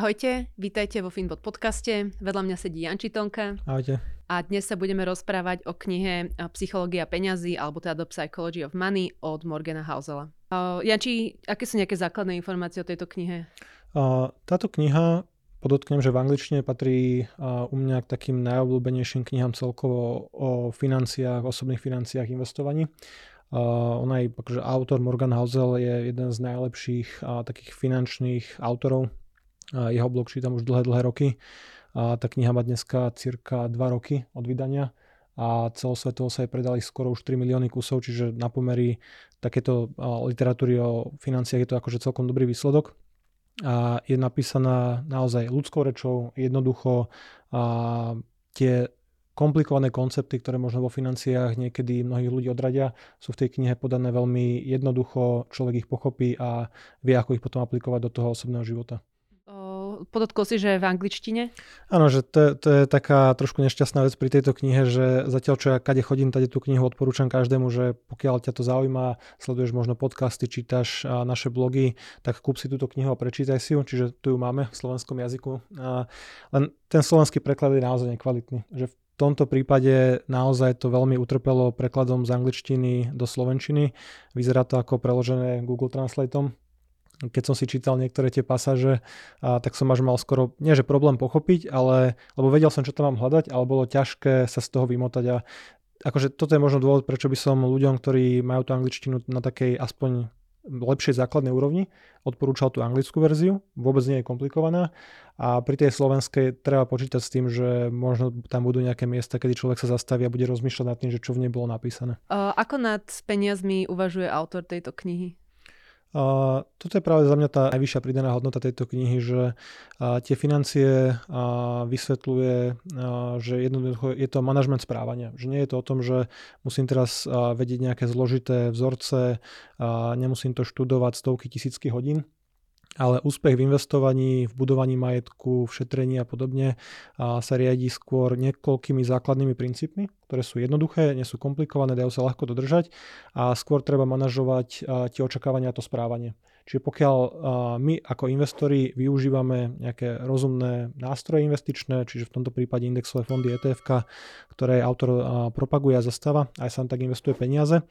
Ahojte, vítajte vo Finbot podcaste. Vedľa mňa sedí Janči Tonka. Ahojte. A dnes sa budeme rozprávať o knihe Psychológia peňazí, alebo teda The Psychology of Money od Morgana Hausela. Uh, Janči, aké sú nejaké základné informácie o tejto knihe? Uh, táto kniha, podotknem, že v angličtine patrí uh, u mňa k takým najobľúbenejším knihám celkovo o financiách, osobných financiách, investovaní. Uh, on aj, akože autor Morgan Housel je jeden z najlepších uh, takých finančných autorov jeho blog čítam už dlhé, dlhé roky. A tá kniha má dneska cirka 2 roky od vydania a celosvetovo sa jej predali skoro už 3 milióny kusov, čiže na pomery takéto literatúry o financiách je to akože celkom dobrý výsledok. A je napísaná naozaj ľudskou rečou, jednoducho a tie komplikované koncepty, ktoré možno vo financiách niekedy mnohých ľudí odradia, sú v tej knihe podané veľmi jednoducho, človek ich pochopí a vie, ako ich potom aplikovať do toho osobného života podotkol si, že v angličtine? Áno, že to, to je taká trošku nešťastná vec pri tejto knihe, že zatiaľ čo ja kade chodím, tady tú knihu odporúčam každému, že pokiaľ ťa to zaujíma, sleduješ možno podcasty, čítaš naše blogy, tak kúp si túto knihu a prečítaj si ju, čiže tu ju máme v slovenskom jazyku. Len ten slovenský preklad je naozaj nekvalitný, že v tomto prípade naozaj to veľmi utrpelo prekladom z angličtiny do slovenčiny. Vyzerá to ako preložené Google Translateom, keď som si čítal niektoré tie pasáže, a, tak som až mal skoro, nie že problém pochopiť, ale, lebo vedel som, čo tam mám hľadať, ale bolo ťažké sa z toho vymotať a akože toto je možno dôvod, prečo by som ľuďom, ktorí majú tú angličtinu na takej aspoň lepšej základnej úrovni, odporúčal tú anglickú verziu, vôbec nie je komplikovaná a pri tej slovenskej treba počítať s tým, že možno tam budú nejaké miesta, kedy človek sa zastaví a bude rozmýšľať nad tým, že čo v nej bolo napísané. Ako nad peniazmi uvažuje autor tejto knihy? A toto je práve za mňa tá najvyššia pridaná hodnota tejto knihy, že a, tie financie a, vysvetľuje, že jednoducho je to manažment správania. Že nie je to o tom, že musím teraz vedieť nejaké zložité vzorce, nemusím to študovať stovky tisícky hodín, ale úspech v investovaní, v budovaní majetku, v šetrení a podobne a sa riadi skôr niekoľkými základnými princípmi, ktoré sú jednoduché, nie sú komplikované, dajú sa ľahko dodržať a skôr treba manažovať tie očakávania a to správanie. Čiže pokiaľ my ako investori využívame nejaké rozumné nástroje investičné, čiže v tomto prípade indexové fondy ETF, ktoré autor propaguje a zastáva, aj sám tak investuje peniaze,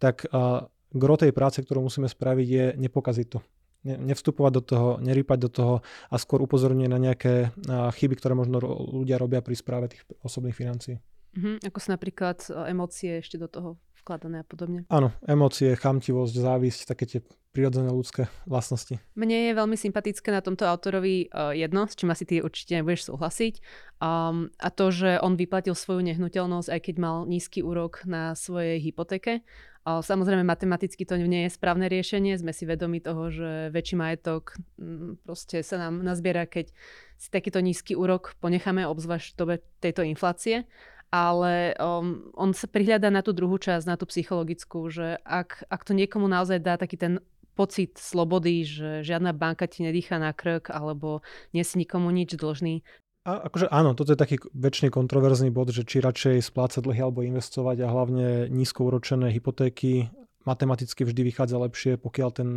tak gro tej práce, ktorú musíme spraviť je nepokaziť to nevstupovať do toho, nerýpať do toho a skôr upozorňuje na nejaké chyby, ktoré možno ľudia robia pri správe tých osobných financií. Mm-hmm, ako sú napríklad emócie ešte do toho vkladané a podobne. Áno, emócie, chamtivosť, závisť, také tie prirodzené ľudské vlastnosti. Mne je veľmi sympatické na tomto autorovi uh, jedno, s čím asi ty určite nebudeš súhlasiť. Um, a to, že on vyplatil svoju nehnuteľnosť, aj keď mal nízky úrok na svojej hypotéke. Samozrejme, matematicky to nie je správne riešenie. Sme si vedomi toho, že väčší majetok mm, proste sa nám nazbiera, keď si takýto nízky úrok ponecháme, obzvlášť v dobe tejto inflácie. Ale um, on sa prihľadá na tú druhú časť, na tú psychologickú, že ak, ak to niekomu naozaj dá taký ten pocit slobody, že žiadna banka ti nedýcha na krk alebo nie si nikomu nič dlžný, a akože áno, toto je taký väčšine kontroverzný bod, že či radšej splácať dlhy alebo investovať a hlavne nízko uročené hypotéky matematicky vždy vychádza lepšie, pokiaľ ten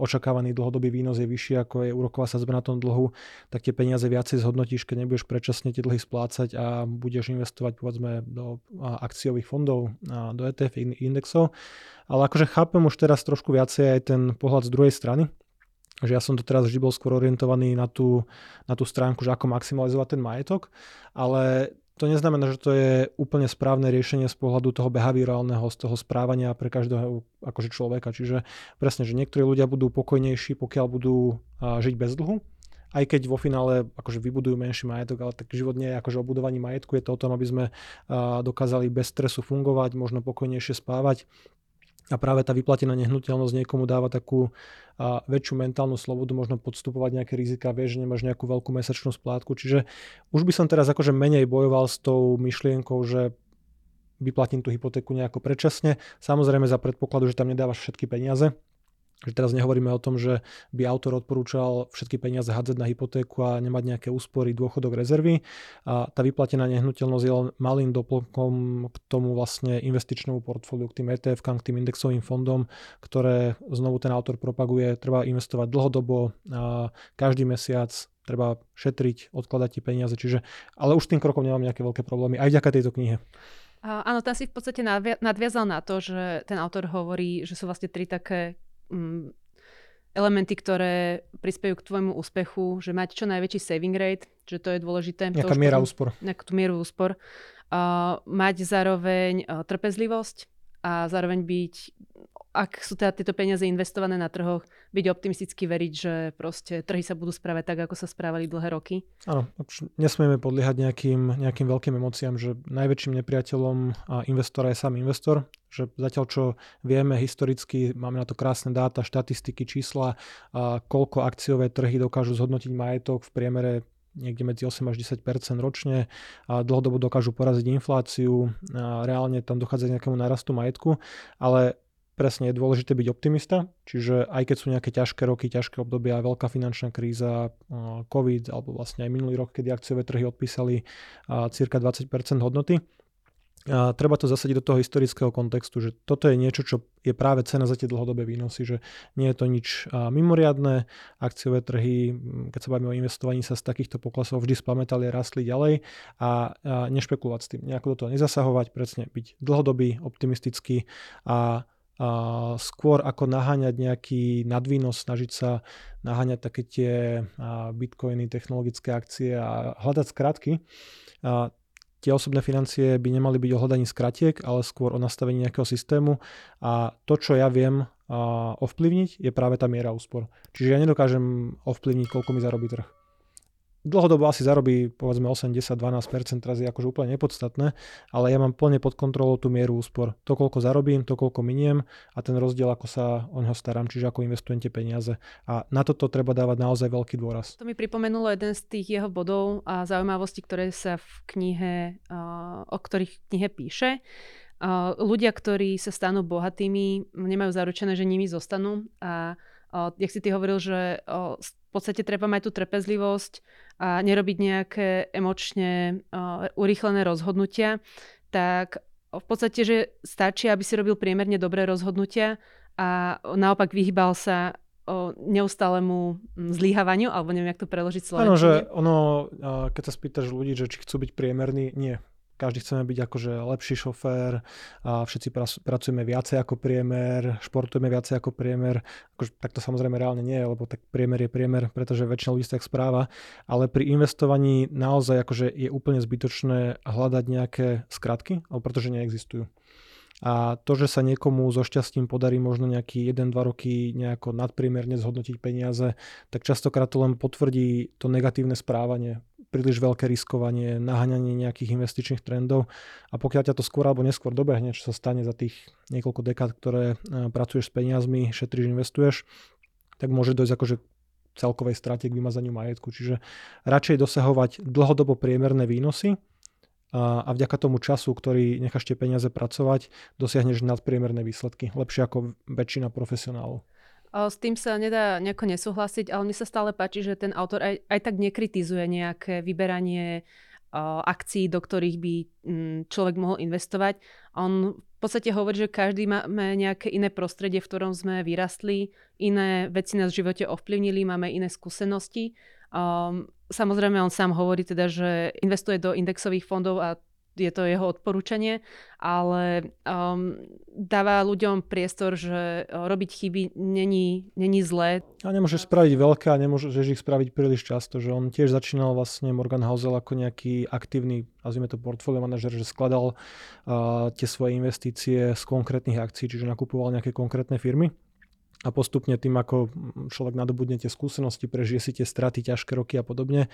očakávaný dlhodobý výnos je vyšší ako je úroková sadzba na tom dlhu, tak tie peniaze viacej zhodnotíš, keď nebudeš predčasne tie dlhy splácať a budeš investovať povedzme do akciových fondov, do ETF indexov. Ale akože chápem už teraz trošku viacej aj ten pohľad z druhej strany, že ja som to teraz vždy bol skôr orientovaný na tú, na tú stránku, že ako maximalizovať ten majetok, ale to neznamená, že to je úplne správne riešenie z pohľadu toho behaviorálneho, z toho správania pre každého akože človeka. Čiže presne, že niektorí ľudia budú pokojnejší, pokiaľ budú žiť bez dlhu, aj keď vo finále akože vybudujú menší majetok, ale tak život nie je akože o budovaní majetku, je to o tom, aby sme dokázali bez stresu fungovať, možno pokojnejšie spávať a práve tá vyplatená nehnuteľnosť niekomu dáva takú a, väčšiu mentálnu slobodu, možno podstupovať nejaké rizika, vieš, že nemáš nejakú veľkú mesačnú splátku. Čiže už by som teraz akože menej bojoval s tou myšlienkou, že vyplatím tú hypotéku nejako predčasne. Samozrejme za predpokladu, že tam nedávaš všetky peniaze, že teraz nehovoríme o tom, že by autor odporúčal všetky peniaze hádzať na hypotéku a nemať nejaké úspory, dôchodok, rezervy. A tá vyplatená nehnuteľnosť je len malým doplnkom k tomu vlastne investičnému portfóliu, k tým ETF, k tým indexovým fondom, ktoré znovu ten autor propaguje. Treba investovať dlhodobo, a každý mesiac treba šetriť, odkladať tie peniaze. Čiže, ale už tým krokom nemám nejaké veľké problémy, aj vďaka tejto knihe. Áno, tam si v podstate nadviazal na to, že ten autor hovorí, že sú vlastne tri také um, elementy, ktoré prispejú k tvojmu úspechu, že mať čo najväčší saving rate, že to je dôležité. Nejaká miera úspor. Nejakú tú mieru úspor. Uh, mať zároveň uh, trpezlivosť a zároveň byť ak sú teda tieto peniaze investované na trhoch, byť optimisticky veriť, že proste trhy sa budú správať tak, ako sa správali dlhé roky? Áno, nesmieme podliehať nejakým, nejakým veľkým emóciám, že najväčším nepriateľom investora je sám investor, že zatiaľ čo vieme historicky, máme na to krásne dáta, štatistiky, čísla, a koľko akciové trhy dokážu zhodnotiť majetok v priemere niekde medzi 8 až 10% ročne a dlhodobo dokážu poraziť infláciu, a reálne tam dochádza k nejakému narastu majetku, ale presne je dôležité byť optimista, čiže aj keď sú nejaké ťažké roky, ťažké obdobia, veľká finančná kríza, COVID alebo vlastne aj minulý rok, kedy akciové trhy odpísali cirka 20% hodnoty, a treba to zasadiť do toho historického kontextu, že toto je niečo, čo je práve cena za tie dlhodobé výnosy, že nie je to nič mimoriadné. Akciové trhy, keď sa bavíme o investovaní, sa z takýchto poklasov vždy spamätali a rastli ďalej a nešpekulovať s tým, nejako do toho nezasahovať, presne byť dlhodobý, optimistický a skôr ako naháňať nejaký nadvýnos, snažiť sa naháňať také tie bitcoiny, technologické akcie a hľadať skratky. Tie osobné financie by nemali byť o hľadaní skratiek, ale skôr o nastavení nejakého systému a to, čo ja viem ovplyvniť, je práve tá miera úspor. Čiže ja nedokážem ovplyvniť, koľko mi zarobí trh dlhodobo asi zarobí povedzme 8, 10, 12%, teraz je akože úplne nepodstatné, ale ja mám plne pod kontrolou tú mieru úspor. To, koľko zarobím, to, koľko miniem a ten rozdiel, ako sa o neho starám, čiže ako investujem tie peniaze. A na toto treba dávať naozaj veľký dôraz. To mi pripomenulo jeden z tých jeho bodov a zaujímavostí, ktoré sa v knihe, o ktorých v knihe píše. Ľudia, ktorí sa stanú bohatými, nemajú zaručené, že nimi zostanú a jak si ty hovoril, že v podstate treba mať tú trpezlivosť a nerobiť nejaké emočne uh, urýchlené rozhodnutia, tak v podstate, že stačí, aby si robil priemerne dobré rozhodnutia a naopak vyhýbal sa o neustálemu zlyhávaniu, alebo neviem, jak to preložiť slovenčine. Áno, že ono, keď sa spýtaš ľudí, že či chcú byť priemerní, nie každý chceme byť akože lepší šofér a všetci pracujeme viacej ako priemer, športujeme viacej ako priemer. Akože, tak to samozrejme reálne nie je, lebo tak priemer je priemer, pretože väčšina ľudí sa tak správa. Ale pri investovaní naozaj akože je úplne zbytočné hľadať nejaké skratky, pretože neexistujú. A to, že sa niekomu so šťastím podarí možno nejaký 1-2 roky nejako nadpriemerne zhodnotiť peniaze, tak častokrát to len potvrdí to negatívne správanie príliš veľké riskovanie, naháňanie nejakých investičných trendov a pokiaľ ťa to skôr alebo neskôr dobehne, čo sa stane za tých niekoľko dekád, ktoré e, pracuješ s peniazmi, šetríš, investuješ, tak môže dojsť akože celkovej strate k vymazaniu majetku. Čiže radšej dosahovať dlhodobo priemerné výnosy a, a vďaka tomu času, ktorý necháš tie peniaze pracovať, dosiahneš nadpriemerné výsledky. Lepšie ako väčšina profesionálov. S tým sa nedá nejako nesúhlasiť, ale mne sa stále páči, že ten autor aj, aj tak nekritizuje nejaké vyberanie akcií, do ktorých by mm, človek mohol investovať. On v podstate hovorí, že každý máme nejaké iné prostredie, v ktorom sme vyrastli, iné veci nás v živote ovplyvnili, máme iné skúsenosti. Samozrejme, on sám hovorí teda, že investuje do indexových fondov a je to jeho odporúčanie, ale um, dáva ľuďom priestor, že uh, robiť chyby není, není zlé. A nemôžeš spraviť veľké a nemôžeš ich spraviť príliš často, že on tiež začínal vlastne Morgan Housel ako nejaký aktívny, nazvime to portfólio manažer, že skladal uh, tie svoje investície z konkrétnych akcií, čiže nakupoval nejaké konkrétne firmy a postupne tým, ako človek nadobudne tie skúsenosti, prežije si tie straty, ťažké roky a podobne,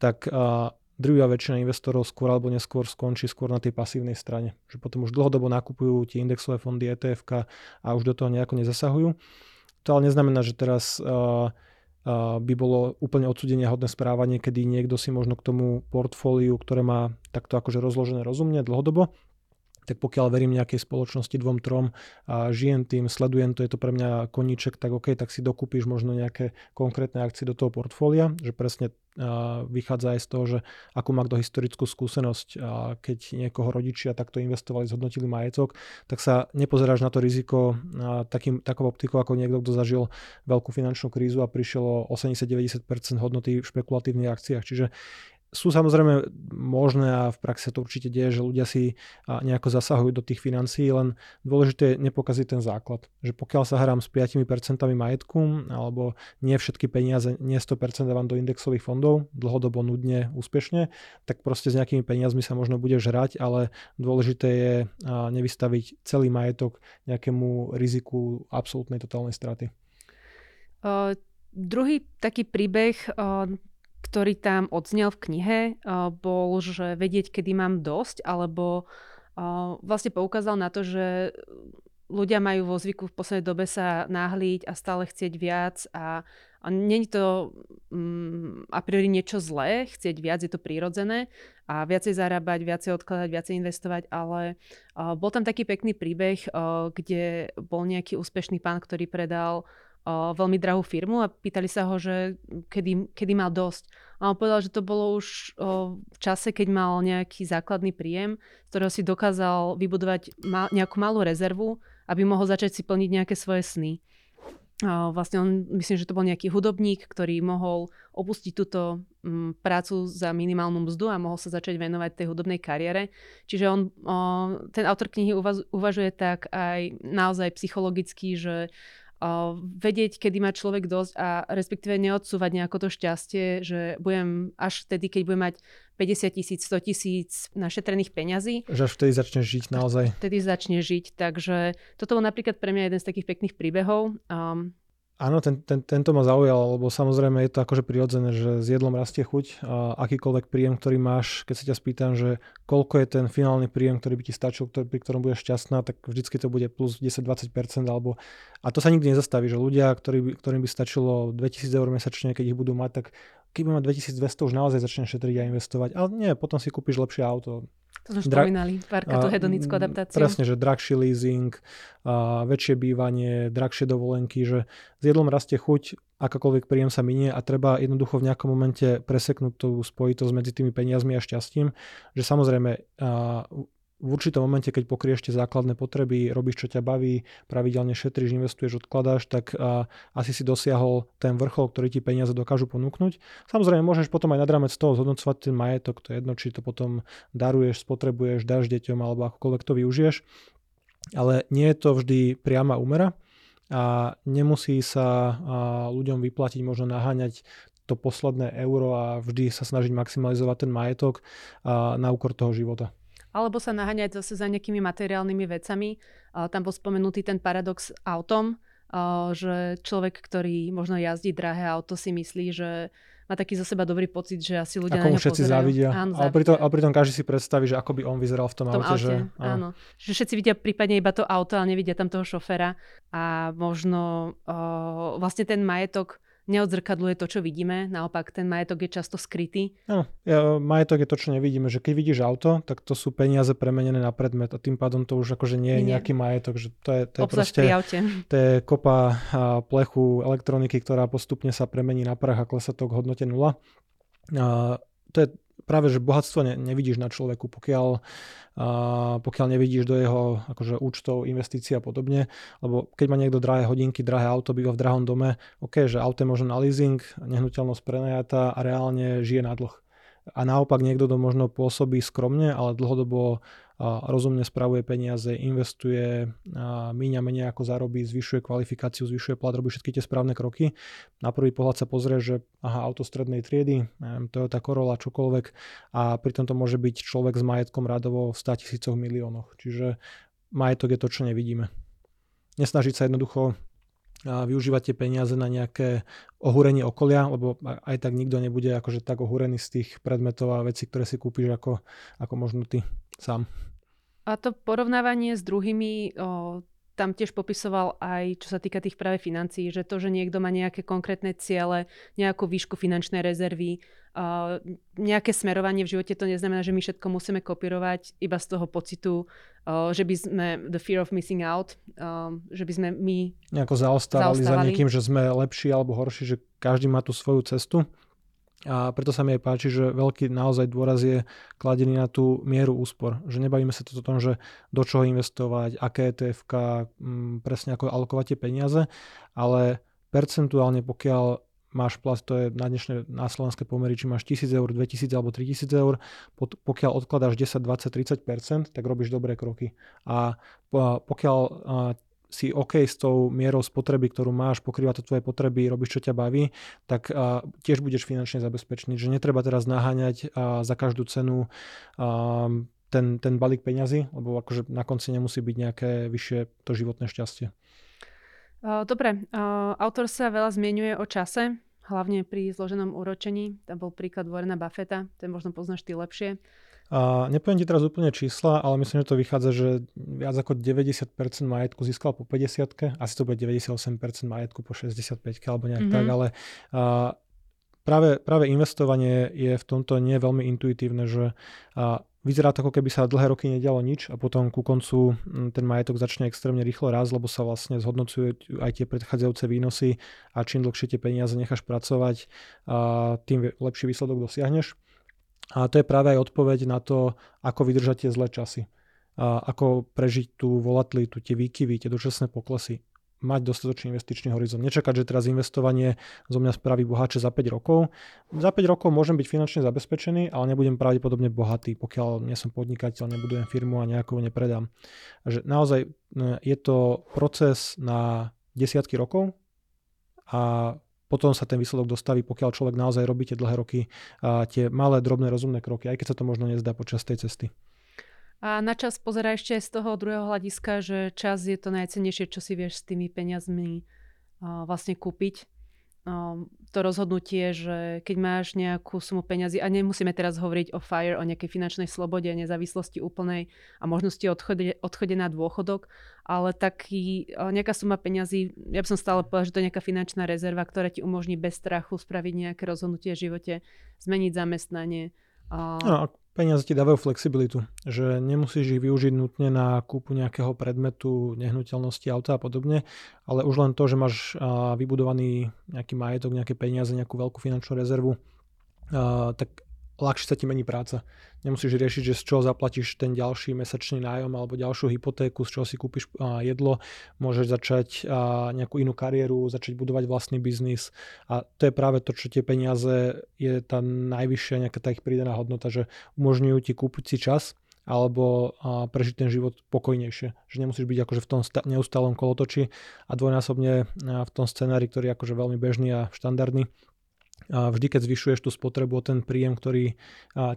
tak uh, drvivá väčšina investorov skôr alebo neskôr skončí skôr na tej pasívnej strane. Že potom už dlhodobo nakupujú tie indexové fondy etf a už do toho nejako nezasahujú. To ale neznamená, že teraz uh, uh, by bolo úplne odsudenia hodné správanie, kedy niekto si možno k tomu portfóliu, ktoré má takto akože rozložené rozumne dlhodobo, tak pokiaľ verím nejakej spoločnosti dvom, trom a žijem tým, sledujem to, je to pre mňa koníček, tak OK, tak si dokúpiš možno nejaké konkrétne akcie do toho portfólia, že presne vychádza aj z toho, že akú má kto historickú skúsenosť, a keď niekoho rodičia takto investovali, zhodnotili majetok, tak sa nepozeráš na to riziko takým, takou optikou ako niekto, kto zažil veľkú finančnú krízu a prišiel o 80-90% hodnoty v špekulatívnych akciách. Čiže sú samozrejme možné a v praxi to určite deje, že ľudia si nejako zasahujú do tých financií, len dôležité je nepokaziť ten základ. Že pokiaľ sa hrám s 5% majetku, alebo nie všetky peniaze, nie 100% dávam do indexových fondov, dlhodobo nudne, úspešne, tak proste s nejakými peniazmi sa možno bude žrať, ale dôležité je nevystaviť celý majetok nejakému riziku absolútnej totálnej straty. Uh, druhý taký príbeh, uh ktorý tam odznel v knihe, bol, že vedieť, kedy mám dosť, alebo vlastne poukázal na to, že ľudia majú vo zvyku v poslednej dobe sa náhliť a stále chcieť viac a, a je to um, a priori niečo zlé, chcieť viac, je to prírodzené a viacej zarábať, viacej odkladať, viacej investovať, ale uh, bol tam taký pekný príbeh, uh, kde bol nejaký úspešný pán, ktorý predal o, veľmi drahú firmu a pýtali sa ho, že kedy, kedy mal dosť. A on povedal, že to bolo už o, v čase, keď mal nejaký základný príjem, z ktorého si dokázal vybudovať ma, nejakú malú rezervu, aby mohol začať si plniť nejaké svoje sny. O, vlastne on, myslím, že to bol nejaký hudobník, ktorý mohol opustiť túto m, prácu za minimálnu mzdu a mohol sa začať venovať tej hudobnej kariére. Čiže on, o, ten autor knihy uvaz, uvažuje tak aj naozaj psychologicky, že vedieť, kedy má človek dosť a respektíve neodsúvať nejako to šťastie, že budem až vtedy, keď budem mať 50 tisíc, 100 tisíc našetrených peňazí. Že až vtedy začne žiť naozaj. Vtedy začne žiť, takže toto bol napríklad pre mňa jeden z takých pekných príbehov. Um, Áno, ten, ten, tento ma zaujal, lebo samozrejme je to akože prirodzené, že s jedlom rastie chuť a akýkoľvek príjem, ktorý máš, keď sa ťa spýtam, že koľko je ten finálny príjem, ktorý by ti stačil, ktorý, pri ktorom budeš šťastná, tak vždycky to bude plus 10-20% alebo a to sa nikdy nezastaví, že ľudia, ktorí, ktorým by stačilo 2000 eur mesačne, keď ich budú mať, tak keď mať 2200, už naozaj začne šetriť a investovať. Ale nie, potom si kúpiš lepšie auto, to sme Dra- spomínali, párka tú hedonickú adaptáciu. Presne, že drahší leasing, a väčšie bývanie, drahšie dovolenky, že s jedlom rastie chuť, akákoľvek príjem sa minie a treba jednoducho v nejakom momente preseknúť tú spojitosť medzi tými peniazmi a šťastím, že samozrejme v určitom momente, keď pokrieš tie základné potreby, robíš, čo ťa baví, pravidelne šetríš, investuješ, odkladáš, tak a, asi si dosiahol ten vrchol, ktorý ti peniaze dokážu ponúknuť. Samozrejme, môžeš potom aj nad rámec toho zhodnocovať ten majetok, to je jedno, či to potom daruješ, spotrebuješ, dáš deťom alebo akokoľvek to využiješ. Ale nie je to vždy priama úmera a nemusí sa ľuďom vyplatiť, možno naháňať to posledné euro a vždy sa snažiť maximalizovať ten majetok na úkor toho života alebo sa naháňať zase za nejakými materiálnymi vecami. Tam bol spomenutý ten paradox autom, že človek, ktorý možno jazdí drahé auto, si myslí, že má taký zo seba dobrý pocit, že asi ľudia ako na všetci pozerajú. závidia. Áno, ale, pritom, ale pritom každý si predstaví, že ako by on vyzeral v tom, v tom aute. aute že, áno. áno. Že všetci vidia prípadne iba to auto, ale nevidia tam toho šoféra. A možno o, vlastne ten majetok neodzrkadluje to, čo vidíme. Naopak, ten majetok je často skrytý. No, majetok je to, čo nevidíme. Že keď vidíš auto, tak to sú peniaze premenené na predmet a tým pádom to už akože nie je nie. nejaký majetok. Že to je, to je proste, to je kopa plechu elektroniky, ktorá postupne sa premení na prach a klesa to k hodnote nula. A to je práve, že bohatstvo ne, nevidíš na človeku, pokiaľ, a, pokiaľ nevidíš do jeho akože, účtov, investícií a podobne. Lebo keď má niekto drahé hodinky, drahé auto, býva v drahom dome, OK, že auto je možno na leasing, nehnuteľnosť prenajatá a reálne žije na dlh. A naopak niekto to možno pôsobí skromne, ale dlhodobo rozumne spravuje peniaze, investuje, míňa menej ako zarobí, zvyšuje kvalifikáciu, zvyšuje plat, robí všetky tie správne kroky. Na prvý pohľad sa pozrie, že aha, auto strednej triedy, Toyota Corolla, čokoľvek a pritom to môže byť človek s majetkom radovo v 100 tisícoch miliónoch. Čiže majetok je to, čo nevidíme. Nesnažiť sa jednoducho využívať tie peniaze na nejaké ohúrenie okolia, lebo aj tak nikto nebude akože tak ohúrený z tých predmetov a vecí, ktoré si kúpiš ako, ako možno ty sám. A to porovnávanie s druhými, o, tam tiež popisoval aj, čo sa týka tých práve financií, že to, že niekto má nejaké konkrétne ciele, nejakú výšku finančnej rezervy, uh, nejaké smerovanie v živote, to neznamená, že my všetko musíme kopírovať iba z toho pocitu, uh, že by sme the fear of missing out, uh, že by sme my nejako zaostávali, zaostávali za niekým, že sme lepší alebo horší, že každý má tú svoju cestu a preto sa mi aj páči, že veľký naozaj dôraz je kladený na tú mieru úspor. Že nebavíme sa to o tom, že do čoho investovať, aké etf mm, presne ako alokovať tie peniaze, ale percentuálne pokiaľ máš plat, to je na dnešné na slovenské pomery, či máš 1000 eur, 2000 alebo 3000 eur, pokiaľ odkladáš 10, 20, 30%, tak robíš dobré kroky. A pokiaľ si OK s tou mierou spotreby, ktorú máš, pokrýva to tvoje potreby, robíš, čo ťa baví, tak uh, tiež budeš finančne zabezpečený. Že netreba teraz naháňať uh, za každú cenu uh, ten, ten balík peňazí, lebo akože na konci nemusí byť nejaké vyššie to životné šťastie. Dobre, autor sa veľa zmienuje o čase, hlavne pri zloženom úročení. Tam bol príklad Warrena Buffetta, ten možno poznáš ty lepšie. A nepoviem ti teraz úplne čísla, ale myslím, že to vychádza, že viac ako 90% majetku získal po 50 asi to bude 98% majetku po 65 alebo nejak mm-hmm. tak, ale a, práve, práve investovanie je v tomto nie veľmi intuitívne, že a, vyzerá to ako keby sa dlhé roky nedialo nič a potom ku koncu ten majetok začne extrémne rýchlo rásť, lebo sa vlastne zhodnocujú aj tie predchádzajúce výnosy a čím dlhšie tie peniaze necháš pracovať, a tým lepší výsledok dosiahneš. A to je práve aj odpoveď na to, ako vydržať tie zlé časy. A ako prežiť tú volatilitu, tie výkyvy, tie dočasné poklesy. Mať dostatočný investičný horizont. Nečakať, že teraz investovanie zo mňa spraví bohatšie za 5 rokov. Za 5 rokov môžem byť finančne zabezpečený, ale nebudem pravdepodobne bohatý, pokiaľ nie som podnikateľ, nebudujem firmu a nejakú nepredám. Takže naozaj e, je to proces na desiatky rokov a potom sa ten výsledok dostaví, pokiaľ človek naozaj robí tie dlhé roky a tie malé, drobné, rozumné kroky, aj keď sa to možno nezdá počas tej cesty. A na čas pozerá ešte z toho druhého hľadiska, že čas je to najcennejšie, čo si vieš s tými peniazmi vlastne kúpiť to rozhodnutie, že keď máš nejakú sumu peňazí, a nemusíme teraz hovoriť o FIRE, o nejakej finančnej slobode, nezávislosti úplnej a možnosti odchode, odchode na dôchodok, ale taký, nejaká suma peňazí, ja by som stále povedala, že to je nejaká finančná rezerva, ktorá ti umožní bez strachu spraviť nejaké rozhodnutie v živote, zmeniť zamestnanie. No, Peniaze ti dávajú flexibilitu, že nemusíš ich využiť nutne na kúpu nejakého predmetu, nehnuteľnosti, auta a podobne, ale už len to, že máš vybudovaný nejaký majetok, nejaké peniaze, nejakú veľkú finančnú rezervu, tak ľahšie sa ti mení práca. Nemusíš riešiť, že z čoho zaplatíš ten ďalší mesačný nájom alebo ďalšiu hypotéku, z čoho si kúpiš jedlo. Môžeš začať nejakú inú kariéru, začať budovať vlastný biznis. A to je práve to, čo tie peniaze je tá najvyššia nejaká tá ich pridaná hodnota, že umožňujú ti kúpiť si čas alebo prežiť ten život pokojnejšie. Že nemusíš byť akože v tom neustálom kolotoči a dvojnásobne v tom scenári, ktorý je akože veľmi bežný a štandardný, vždy, keď zvyšuješ tú spotrebu o ten príjem, ktorý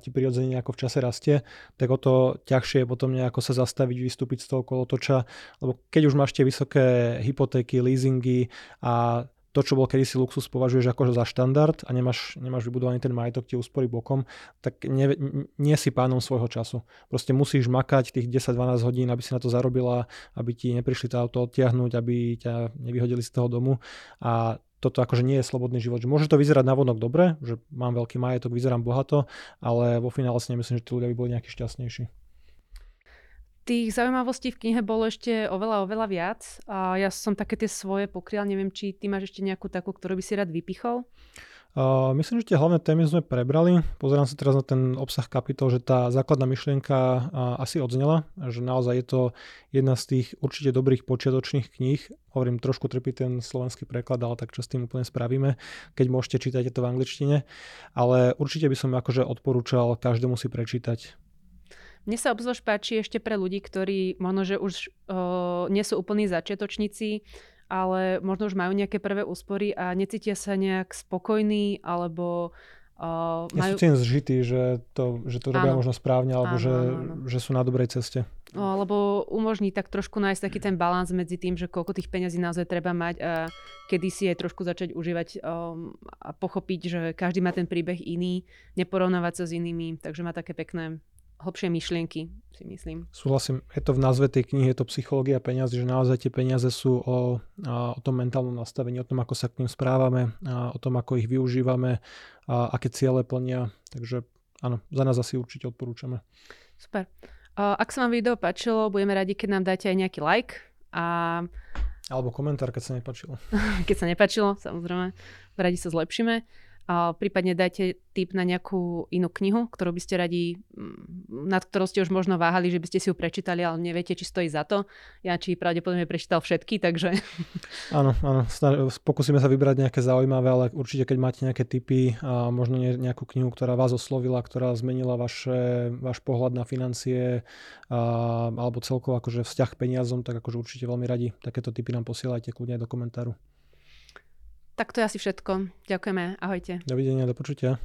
ti prirodzene nejako v čase rastie, tak o to ťažšie je potom nejako sa zastaviť, vystúpiť z toho kolotoča, lebo keď už máš tie vysoké hypotéky, leasingy a to, čo bol kedysi luxus, považuješ ako za štandard a nemáš, nemáš vybudovaný ten majetok, tie úspory bokom, tak nie, nie si pánom svojho času. Proste musíš makať tých 10-12 hodín, aby si na to zarobila, aby ti neprišli to auto odtiahnuť, aby ťa nevyhodili z toho domu a toto akože nie je slobodný život. Že môže to vyzerať na vonok dobre, že mám veľký majetok, vyzerám bohato, ale vo finále si nemyslím, že tí ľudia by boli nejakí šťastnejší. Tých zaujímavostí v knihe bolo ešte oveľa, oveľa viac a ja som také tie svoje pokryl, neviem, či ty máš ešte nejakú takú, ktorú by si rád vypichol? Myslím, že tie hlavné témy sme prebrali. Pozerám sa teraz na ten obsah kapitol, že tá základná myšlienka asi odznela, že naozaj je to jedna z tých určite dobrých počiatočných kníh. Hovorím, trošku trpí ten slovenský preklad, ale tak čo s tým úplne spravíme. Keď môžete, čítať to v angličtine. Ale určite by som akože odporúčal každému si prečítať. Mne sa obzvlášť páči ešte pre ľudí, ktorí možno, že už uh, nie sú úplní začiatočníci, ale možno už majú nejaké prvé úspory a necítia sa nejak spokojní alebo Uh, majú... Ja sú tým zžití, že to, že to robia áno. možno správne, alebo áno, že, áno. že sú na dobrej ceste. No, lebo umožní tak trošku nájsť taký ten balans medzi tým, že koľko tých peňazí naozaj treba mať a kedy si aj trošku začať užívať um, a pochopiť, že každý má ten príbeh iný, neporovnávať sa s inými, takže má také pekné hlbšie myšlienky, si myslím. Súhlasím, je to v názve tej knihy, je to psychológia peniazy, že naozaj tie peniaze sú o, o tom mentálnom nastavení, o tom, ako sa k ním správame, o tom, ako ich využívame a aké ciele plnia. Takže áno, za nás asi určite odporúčame. Super. Ak sa vám video páčilo, budeme radi, keď nám dáte aj nejaký like a alebo komentár, keď sa nepačilo. keď sa nepačilo, samozrejme, radi sa zlepšíme. Prípadne dajte tip na nejakú inú knihu, ktorú by ste radi, mm, nad ktorou ste už možno váhali, že by ste si ju prečítali, ale neviete, či stojí za to. Ja či pravdepodobne prečítal všetky, takže... Áno, áno, pokúsime sa vybrať nejaké zaujímavé, ale určite keď máte nejaké tipy a možno nejakú knihu, ktorá vás oslovila, ktorá zmenila vaše, váš pohľad na financie a, alebo celkovo akože vzťah k peniazom, tak akože určite veľmi radi takéto tipy nám posielajte kľudne aj do komentáru. Tak to je asi všetko. Ďakujeme. Ahojte. Dovidenia, do počutia.